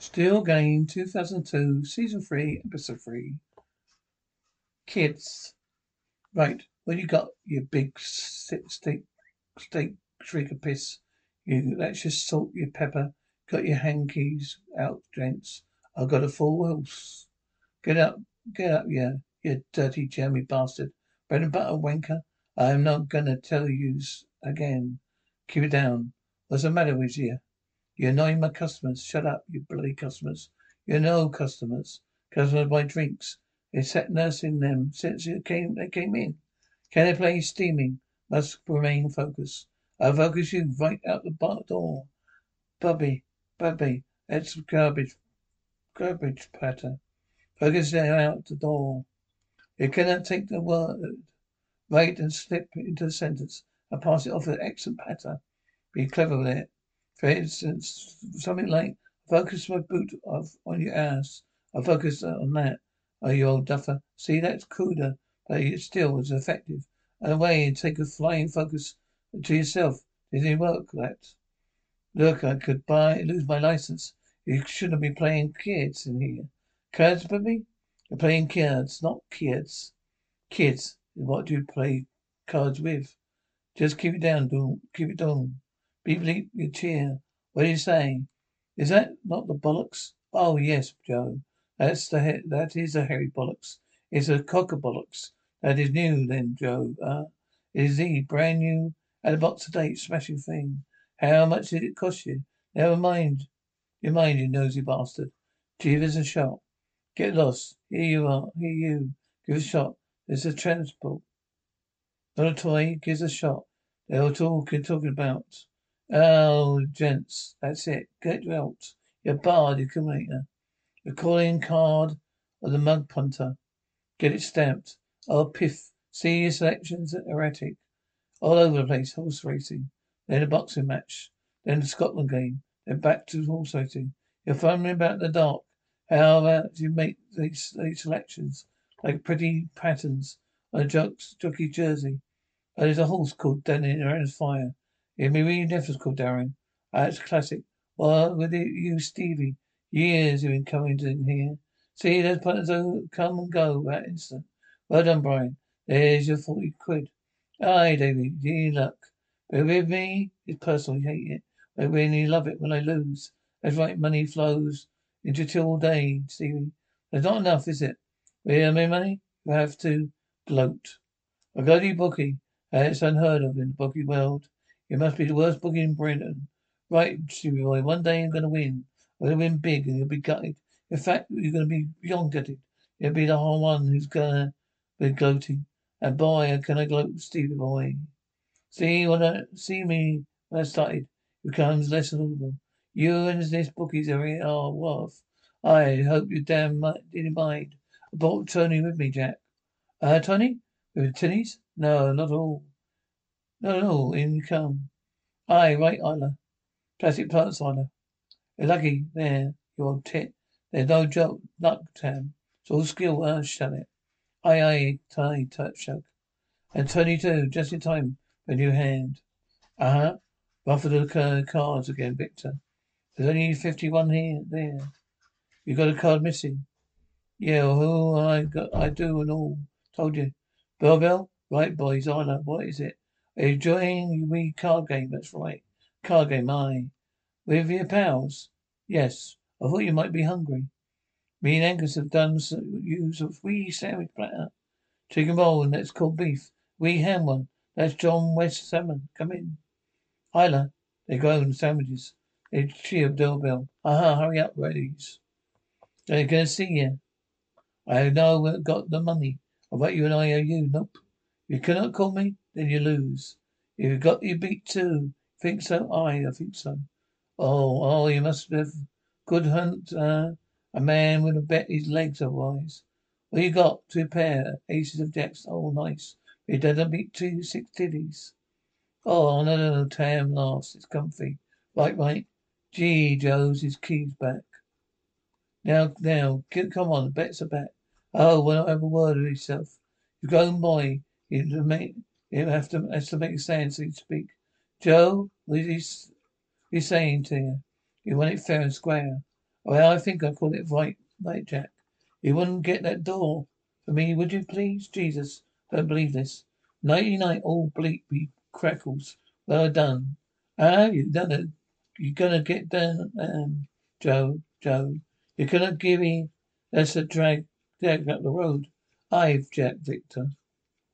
Still Game 2002, Season 3, Episode 3. Kids. Right, when you got your big steak, steak, steak of piss, you let's just salt your pepper, got your hankies out, gents. I've got a full house. Get up, get up, yeah, you dirty, jammy bastard. Bread and butter wanker. I am not gonna tell yous again. Keep it down. What's the matter with you? You're annoying my customers. Shut up, you bloody customers. You're no customers. Customers buy drinks. They sat nursing them since you came they came in. Can they play steaming? Must remain focused. I'll focus you right out the bar door. Boabby, Boabby, that's garbage garbage patter. Focus them out the door. You cannot take the word right and slip into the sentence and pass it off with excellent patter. Be clever with it. For instance, something like, focus my boot off on your ass. I focus uh, on that. Oh, you old duffer. See, that's cooler, but it still is effective. Away and take a flying focus to yourself. Did it work, that? Look, I could buy, lose my license. You shouldn't be playing kids in here. Cards, baby? You're playing cards, not kids. Kids what do you play cards with? Just keep it down, do keep it down. Beep bleep your cheer. What do you say? Is that not the bollocks? Oh yes, Joe. That's the he- that is a hairy bollocks. It's a cocker bollocks. That is new then, Joe. Uh, it is indeed brand new at a box of date, smashing thing. How much did it cost you? Never mind. You mind, you nosy bastard. Give us a shot. Get lost. Here you are. Here you. Give a shot. There's a transport. Not a toy. Gives a shot. They were talking talking about. Oh, gents, that's it. Get out. You're barred, you accumulator. The calling card of the mug punter. Get it stamped. Oh, piff. See your selections at erratic. All over the place. Horse racing. Then a boxing match. Then the Scotland game. Then back to horse racing. You're fumbling about in the dark. How about you make these, these selections like pretty patterns on a jockey jersey? Oh, there's a horse called Danny Around Fire. It'd be really difficult, Darren. Uh, That's classic. Well, with you, Stevie, years you've been coming in here. See, those punters come and go that instant. Well done, Brian. There's your forty quid. Aye, Davy, gee luck. But with me, it's personal. You hate it. I really love it when I lose. That's right, money flows into till day, Stevie. There's not enough, is it? With my money, you have to gloat. A bloody bookie. Uh, That's unheard of in the bookie world. It must be the worst bookie in Britain. Right, Stevie boy, one day I'm gonna win. I'm gonna win big and you'll be gutted. In fact, you're gonna be beyond gutted. You'll be the whole one who's gonna be gloating. And boy, can I gloat, Stevie boy. See when I see me when I started, it becomes less audible. You and this bookie's area are worth. I hope you damn didn't mind. I brought Tony with me, Jack. Uh, Tony? With tinnies? No, not all. No, no, in you come. Aye, right, Isla. Plastic plants, Isla. You're lucky. There. You old tit. There's no joke, luck, Tam. It's all skill, uh, shut it. Aye, aye, tie, touch, shug. And twenty-two, just in time for a new hand. Uh-huh. Ruffle the cards again, Victor. There's only fifty-one here, there. You got a card missing. Yeah, who I got, I do and all. Told you. Bell bell? Right, boys, I know. What is it? You enjoying the card game? That's right. Card game, aye. With your pals? Yes. I thought you might be hungry. Me and Angus have done so, use of wee sandwich platter. Chicken roll and that's called beef. Wee ham one. That's John West salmon. Come in. Hyla. They go on sandwiches. They cheer doorbell. Aha, hurry up, ladies. They're gonna see you. I know we got the money. I bet you an IOU. Nope. You cannot call me, then you lose. If You've got your beat too. Think so? I, I think so. Oh, oh, you must have good hunt, uh, a man would have bet his legs otherwise. What you got? Two pair, aces of jacks. Oh, nice. You didn't beat two six titties. Oh, no, no, no, Tam laughs. It's comfy. Right, right. Gee, Joe's his keys back. Now, now, come on, bet's are back. Oh, well, I have a word of yourself. You go and You make, you have to, has to make sense so you speak. Joe, what is he, saying to you? You want it fair and square. Well, I think I call it right, right, Jack. You wouldn't get that door for me, would you, please? Jesus, don't believe this. Nighty night, all bleak be crackles. Well done. Ah, you done it. You gonna get down, um, Joe, Joe. You gonna give me, that's a drag, drag up the road. I've Jack Victor.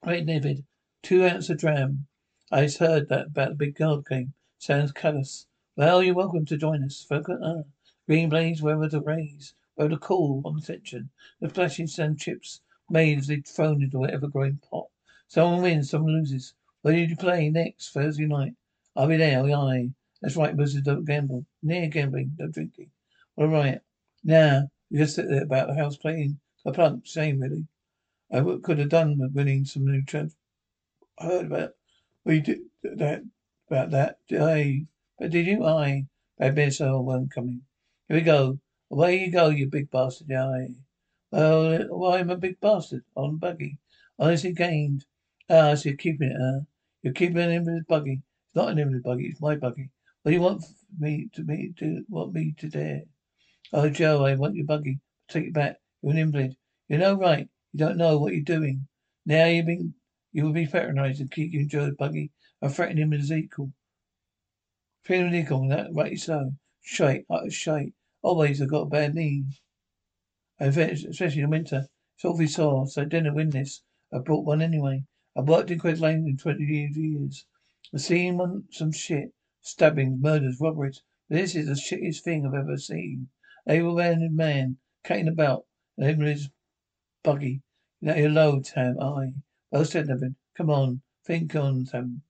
Great David. Two ounce of dram. I heard that about the big gold game. Sounds callous. Well, you're welcome to join us. Focus, uh, Green blaze wherever the rays, wherever the cool on the section. The flashing sand chips made as they'd thrown into whatever growing pot. Someone wins, someone loses. Where did you play next Thursday night? I'll be there, aye. That's right, Moses, don't gamble. Near gambling, no drinking. All right. Now, you just sit there about the house playing a plump. Shame, really. I could have done with winning some new trans. I heard about what you did that about that. I but did you? I bad business. I weren't coming. Here we go. Away you go, you big bastard. Aye. Well, well, I'm a big bastard. On buggy. Honestly gained. Ah, so you're keeping it, huh? You're keeping an invalid buggy. It's not an invalid buggy, it's my buggy. What do you want me to me to want me to dare? Oh Joe, I want your buggy. Take it back. You're an invalid. You know right. You don't know what you're doing. Now you've been you will be fraternized and keep you Joe's buggy and threaten him with. Threaten him with Ezekiel, that right so. Shite, utter shite. Always I've got a bad knee. Especially in winter. It's awfully sore, oh, so I didn't win this. I brought one anyway. I worked in Quest Lane in 20 years. I've seen one, some shit. Stabbings, murders, robberies. This is the shittiest thing I've ever seen. Able-handed man, cutting about, and his buggy. Now you're low, Tam. Aye. Well said, David. Come on. Think on, Tam.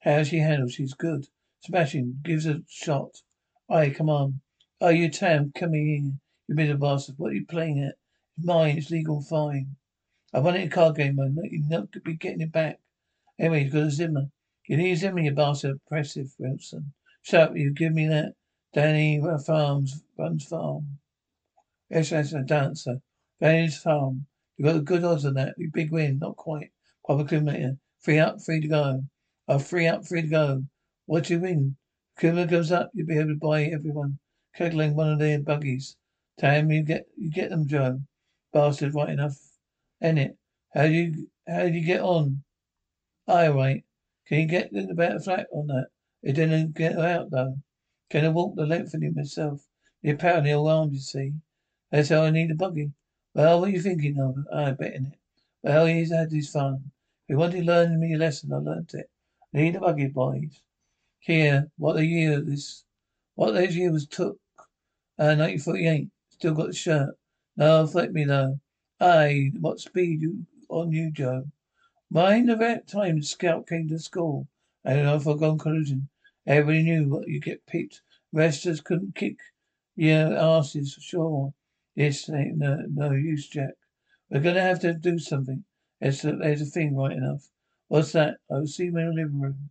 How she handles, she's good. Smashing. Gives a shot. Aye, come on. Oh, you Tam, come here. You of bastard. What are you playing at? Mine. It's legal fine. I won it in a card game, man. You're not be getting it back. Anyway, you've got a Zimmer. You need a Zimmer, you bastard. Impressive, Wilson. Shut up, you give me that. Danny Farms runs farm. Yes, that's a dancer. Danny's farm. Um, you got good odds on that. Big win. Not quite. Proper criminator. Free up, free to go. Oh, free up, free to go. What do you win? Criminal goes up, you'll be able to buy everyone cuddling one of their buggies. Tam, you get you get them, Joe. Bastard, right enough. Ain't it? How do you how do you get on? Aye, right. Can you get the better flat on that? It didn't get out though. Can I walk the length of it myself? The apparently all armed, you see. That's how I need a buggy. Well, what are you thinking of? I betting it. Well, he's had his fun. If he wanted to learn me a lesson, I learnt it. I need a buggy, boys. Here, what the year this what those years took. Uh, 1948. Still got the shirt. No, flip me though. Aye, what speed you on you, Joe? Mind the right time the scout came to school. I don't know if I've gone collusion. Everybody knew what you get picked. Resters couldn't kick your asses, for sure. This ain't no, no use, Jack. We're gonna have to do something. There's a, there's a thing right enough. What's that? I'll see you in the living room.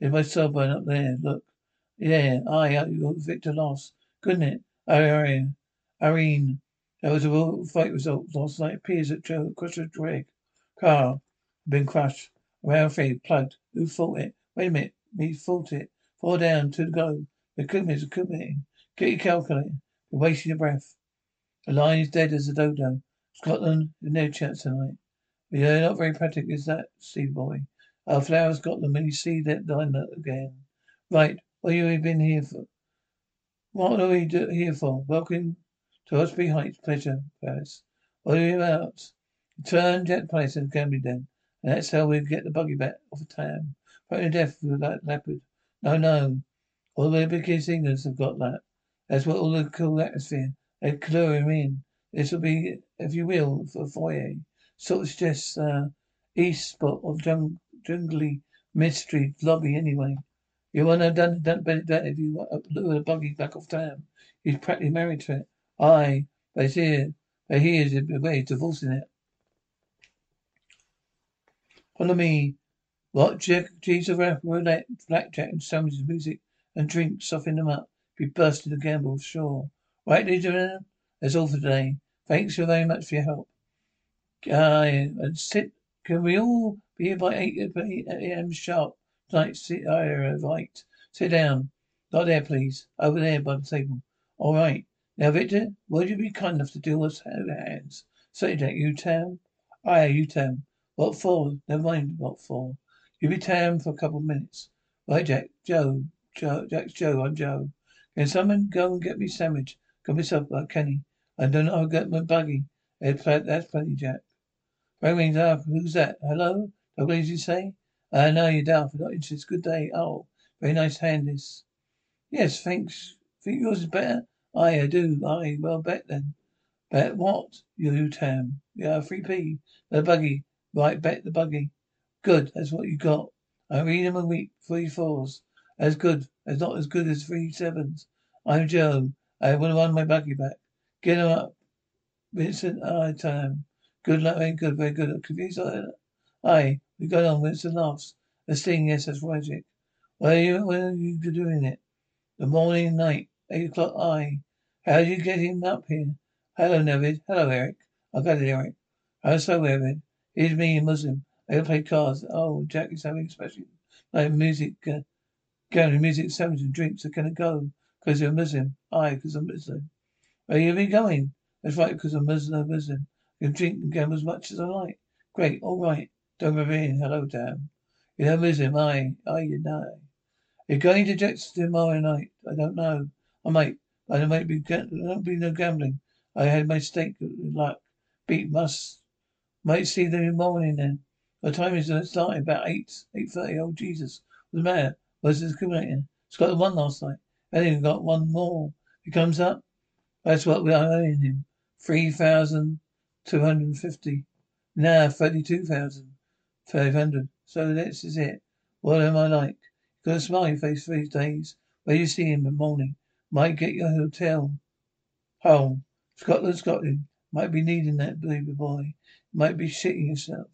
There's my cell phone up there, look. Yeah, oh, I, you got Victor lost. Couldn't it? Oh, Irene. Irene. That was a fight result last night. Appears at Joe crushed a drag. Car. Been crushed. Around three. Plugged. Who fought it? Wait a minute. Me fought it. Fall down. To the go. The equipment is equipment. Get your calculator. You're wasting your breath. The line is dead as a dodo. Scotland, no chance tonight. You're not very practical, is that, Steve boy? Our flowers got them when you see that diner again. Right. What have you been here for? What are we do- here for? Welcome to Osprey Heights Pleasure Palace. What are you about? Turn Jet Place and Gambling Den. And that's how we get the buggy back off the town. Probably death with that leopard. No, no. All the big singers have got that. That's what all the cool atmosphere. They clue him in. This will be, if you will, for foyer. Sort of suggests uh, east spot of jung- jungly mystery lobby anyway. You have done, done better that if you blew a buggy back off town. He's practically married to it. Aye, but it's here. But he is away divorcing it. Follow me. What? Of rap, roulette, blackjack, and sandwiches, music, and drink, soften them up. Be bursting to gamble, sure. Right, Legion? That's all for today. Thanks very much for your help. Aye, and sit. Can we all be here by 8 a.m. sharp? Tonight, aye, right. Sit down. Not there, please. Over there by the table. All right. Now, Victor, would you be kind enough to do us hands? Say that, you Tam? Ah, aye, you Tam. What for? Never mind what for. You be Tam for a couple of minutes. Right, Jack. Joe. Joe. Jack's Joe. I'm Joe. Can someone go and get me a sandwich? Got myself by Kenny. I don't. I'll get my buggy. That's plenty, Jack. Phone rings up. Who's that? Hello? What did you say? I uh, know you're down for not interested. Good day. Oh, very nice hand this. Yes, thanks. Think yours is better? Aye, I do. Aye, well, bet then. Bet what? You, Tam. Yeah, 3p. The buggy. Right, bet the buggy. Good, that's what you got. I read them a week. Three fours. As good. That's not as good as three sevens. I'm Joe. I want to run my buggy back. Get him up. Vincent, aye, Tam. Good luck, very good, very good. Confused, aye. We got on. Winston laughs. A sting, yes, that's logic. Where are you, where are you doing it? The morning, night, eight o'clock, I. How did you get him up here? Hello, Navid. Hello, Eric. I got it, Eric. How so, Evid? Here's me, a Muslim. I gotta play cards. Oh, Jack is having special like music, uh, gambling, music, sandwich and drinks are gonna go. Cause you're a Muslim. I, cause I'm Muslim. Where you be going? That's right, because I'm Muslim, Muslim. I can drink and gamble as much as I like. Great, all right. Don't in. Hello, damn. You're a Muslim, I. I, you know. You're going to Jackson tomorrow night. I don't know. I might. I might be. Won't be no gambling. I had my stake luck. Beat must. Might see them in the morning then. What time is it starting? About eight. Eight thirty. Oh Jesus. What's the? What's this accumulating? Scotland won last night. And got one more. He comes up. That's what we are owing him. Three thousand two hundred and fifty. Now thirty-two thousand five hundred. So this is it. What am I like? Got a smiley face for these days. Where you see him in the morning? Might get your hotel. Home. Scotland, Scotland. Might be needing that, baby boy. Might be shitting yourself.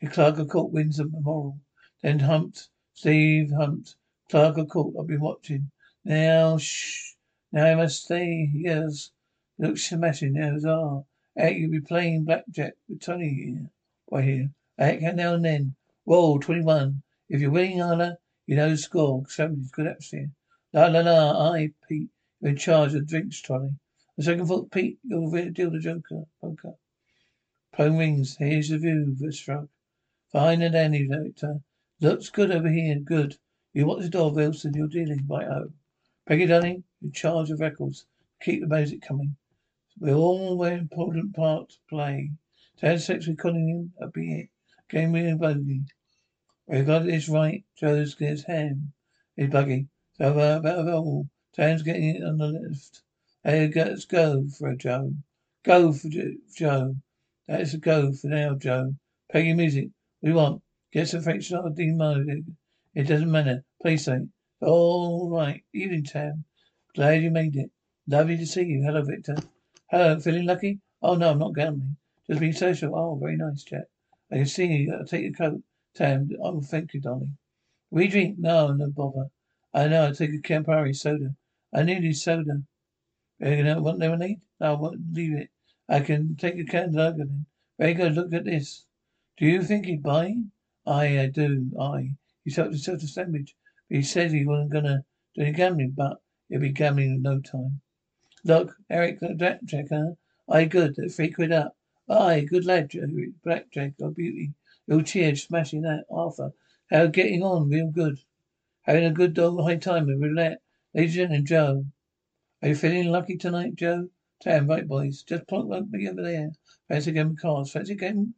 The clerk of court wins a memorial. Then humped. Steve humped. Clerk of court, I've been watching. Now, shh. Now I must stay. Yes. Look smashing. There's are. Heck, you'll be playing blackjack with Tony here. Right here. Heck, now and then. Roll 21. If you're winning, Anna, you know the score. Somebody's good atmosphere. La la la. I, Pete. You're in charge of drinks trolley. The second foot, Pete. You'll deal the joker. Poker. Phone rings. Here's the view. The shrug. Fine and dandy, Victor. Looks good over here. Good. You watch the door, Wilson. You're dealing. Right, oh. Peggy Dunning, in charge of records. Keep the music coming. We're all an important part to play. Dad sex with Cunningham, a be it. Game with a buggy. We got this right. Joe's gets ham. His buggy. So uh, about all. Dan's getting it on the lift. Hey, let's go for a Joe. Go for Joe. That's a go for now, Joe. Peggy music. We want? Get some French or demoted. It doesn't matter. Play something. All right. Evening, Tam. Glad you made it. Lovely to see you. Hello, Victor. Hello. Feeling lucky? Oh, no, I'm not gambling. Just being social. Oh, very nice, Jack. I can see you. I'll take your coat. Tam. Oh, thank you, darling. We drink? No, no bother. I know. I'll take a Campari soda. I need soda. You know, want lemonade? No, I won't leave it. I can take a can of Very good. Look at this. Do you think he'd buy? I, I do. I. He helped himself to sandwich. But he said he wasn't gonna do any gambling, but he'll be gambling in no time. Look, Eric, blackjack, huh? Aye, good. Three quid up. Aye, good lad, Blackjack, oh beauty. Real cheers, smashing that. Arthur, how getting on? Real good. Having a good old high time with roulette. Ladies and Joe. Are you feeling lucky tonight, Joe? Tam, right, boys. Just plonk me over there. Fancy game of cards. Fancy game?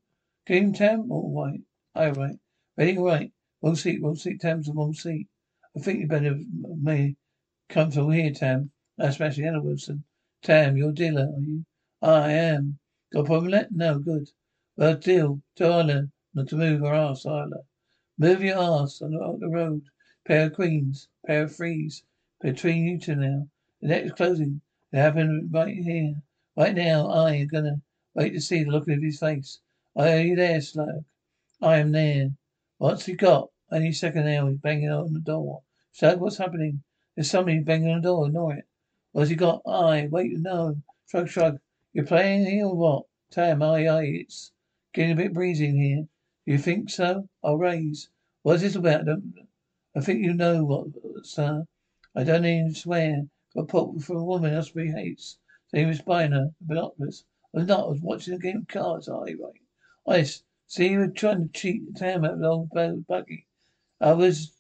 Game, Tam? All right. Aye, right. Ready? Right. One seat, one seat, Tam's one seat. I think you better uh, may come from here, Tam. Smashing Anna Wilson. Tam, you're a dealer, are you? I am. Got a problem yet? No, good. Well, deal. Anna not to move her ass, Isla. Move your ass on the, on the road. Pair of queens, pair of threes. Between you two now. The next closing. It happened right here. Right now, I am gonna wait to see the look of his face. Are you there, Slug? I am there. What's he got? Any second now, he's banging on the door. Slug, what's happening? There's somebody banging on the door. Ignore it. What's he got? Aye, wait, no. Shrug, shrug. You're playing here or what? Tam, aye, aye. It's getting a bit breezy in here. You think so? I'll raise. What's this about? I think you know what, sir. I don't even swear. Got put for a woman Osprey hates. So he was buying her binoculars. I was not. I was watching a game of cards. Aye, right. Honest. See, you were trying to cheat Tam out of the old buggy. I was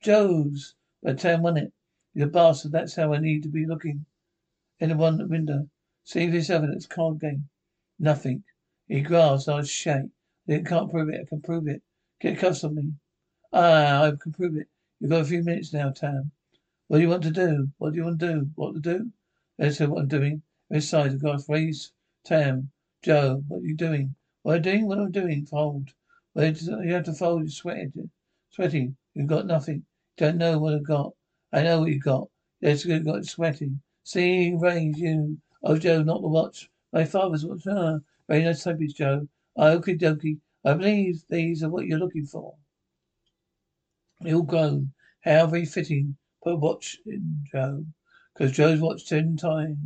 Joe's, but Tam won it. You're a bastard. That's how I need to be looking. In the one window. See for yourself in card game. Nothing. He grasped. I was shake. I can't prove it. I can prove it. Get cuffs on me. Ah, I can prove it. You've got a few minutes now, Tam. What do you want to do? What do you want to do? What to do? See what I'm doing. Besides, I've got to raise Tam. Joe, what are you doing? What am I doing? What am I doing? Fold. Well, you have to fold. You're sweating. Sweating. You've got nothing. You don't know what I've got. I know what you've got. Yes, you've got sweating. Seeing raise you. Oh, Joe, not the watch. My father's watch. Ah, very nice typist, Joe. Oh, okie dokie. I believe these are what you're looking for. They all grown. How very fitting. Put watch in Joe. Cause Joe's watch ten times.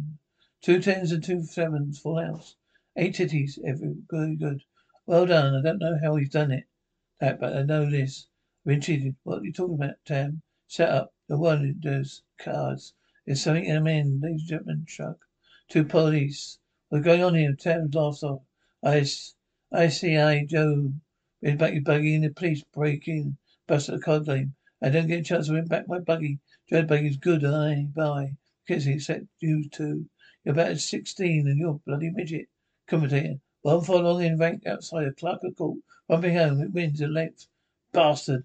Two tens and two sevens. Full house. Eight titties. Every good, good. Well done. I don't know how he's done it. That, but I know this. I've been cheated. What are you talking about, Tam? Set up. The one who does cards. There's something in them in, ladies and gentlemen. Chuck. Two police. What's going on here? Tam laughs off. I, I see. I Joe. Been back your buggy in the police break in. Busted a card game. I don't get a chance to win back my buggy. Joe's buggy's good. I bye. Kids except you two. You're about sixteen and you're a bloody midget. Commentator. One following in rank outside a clerk of court. One home. It wins a length. Bastard.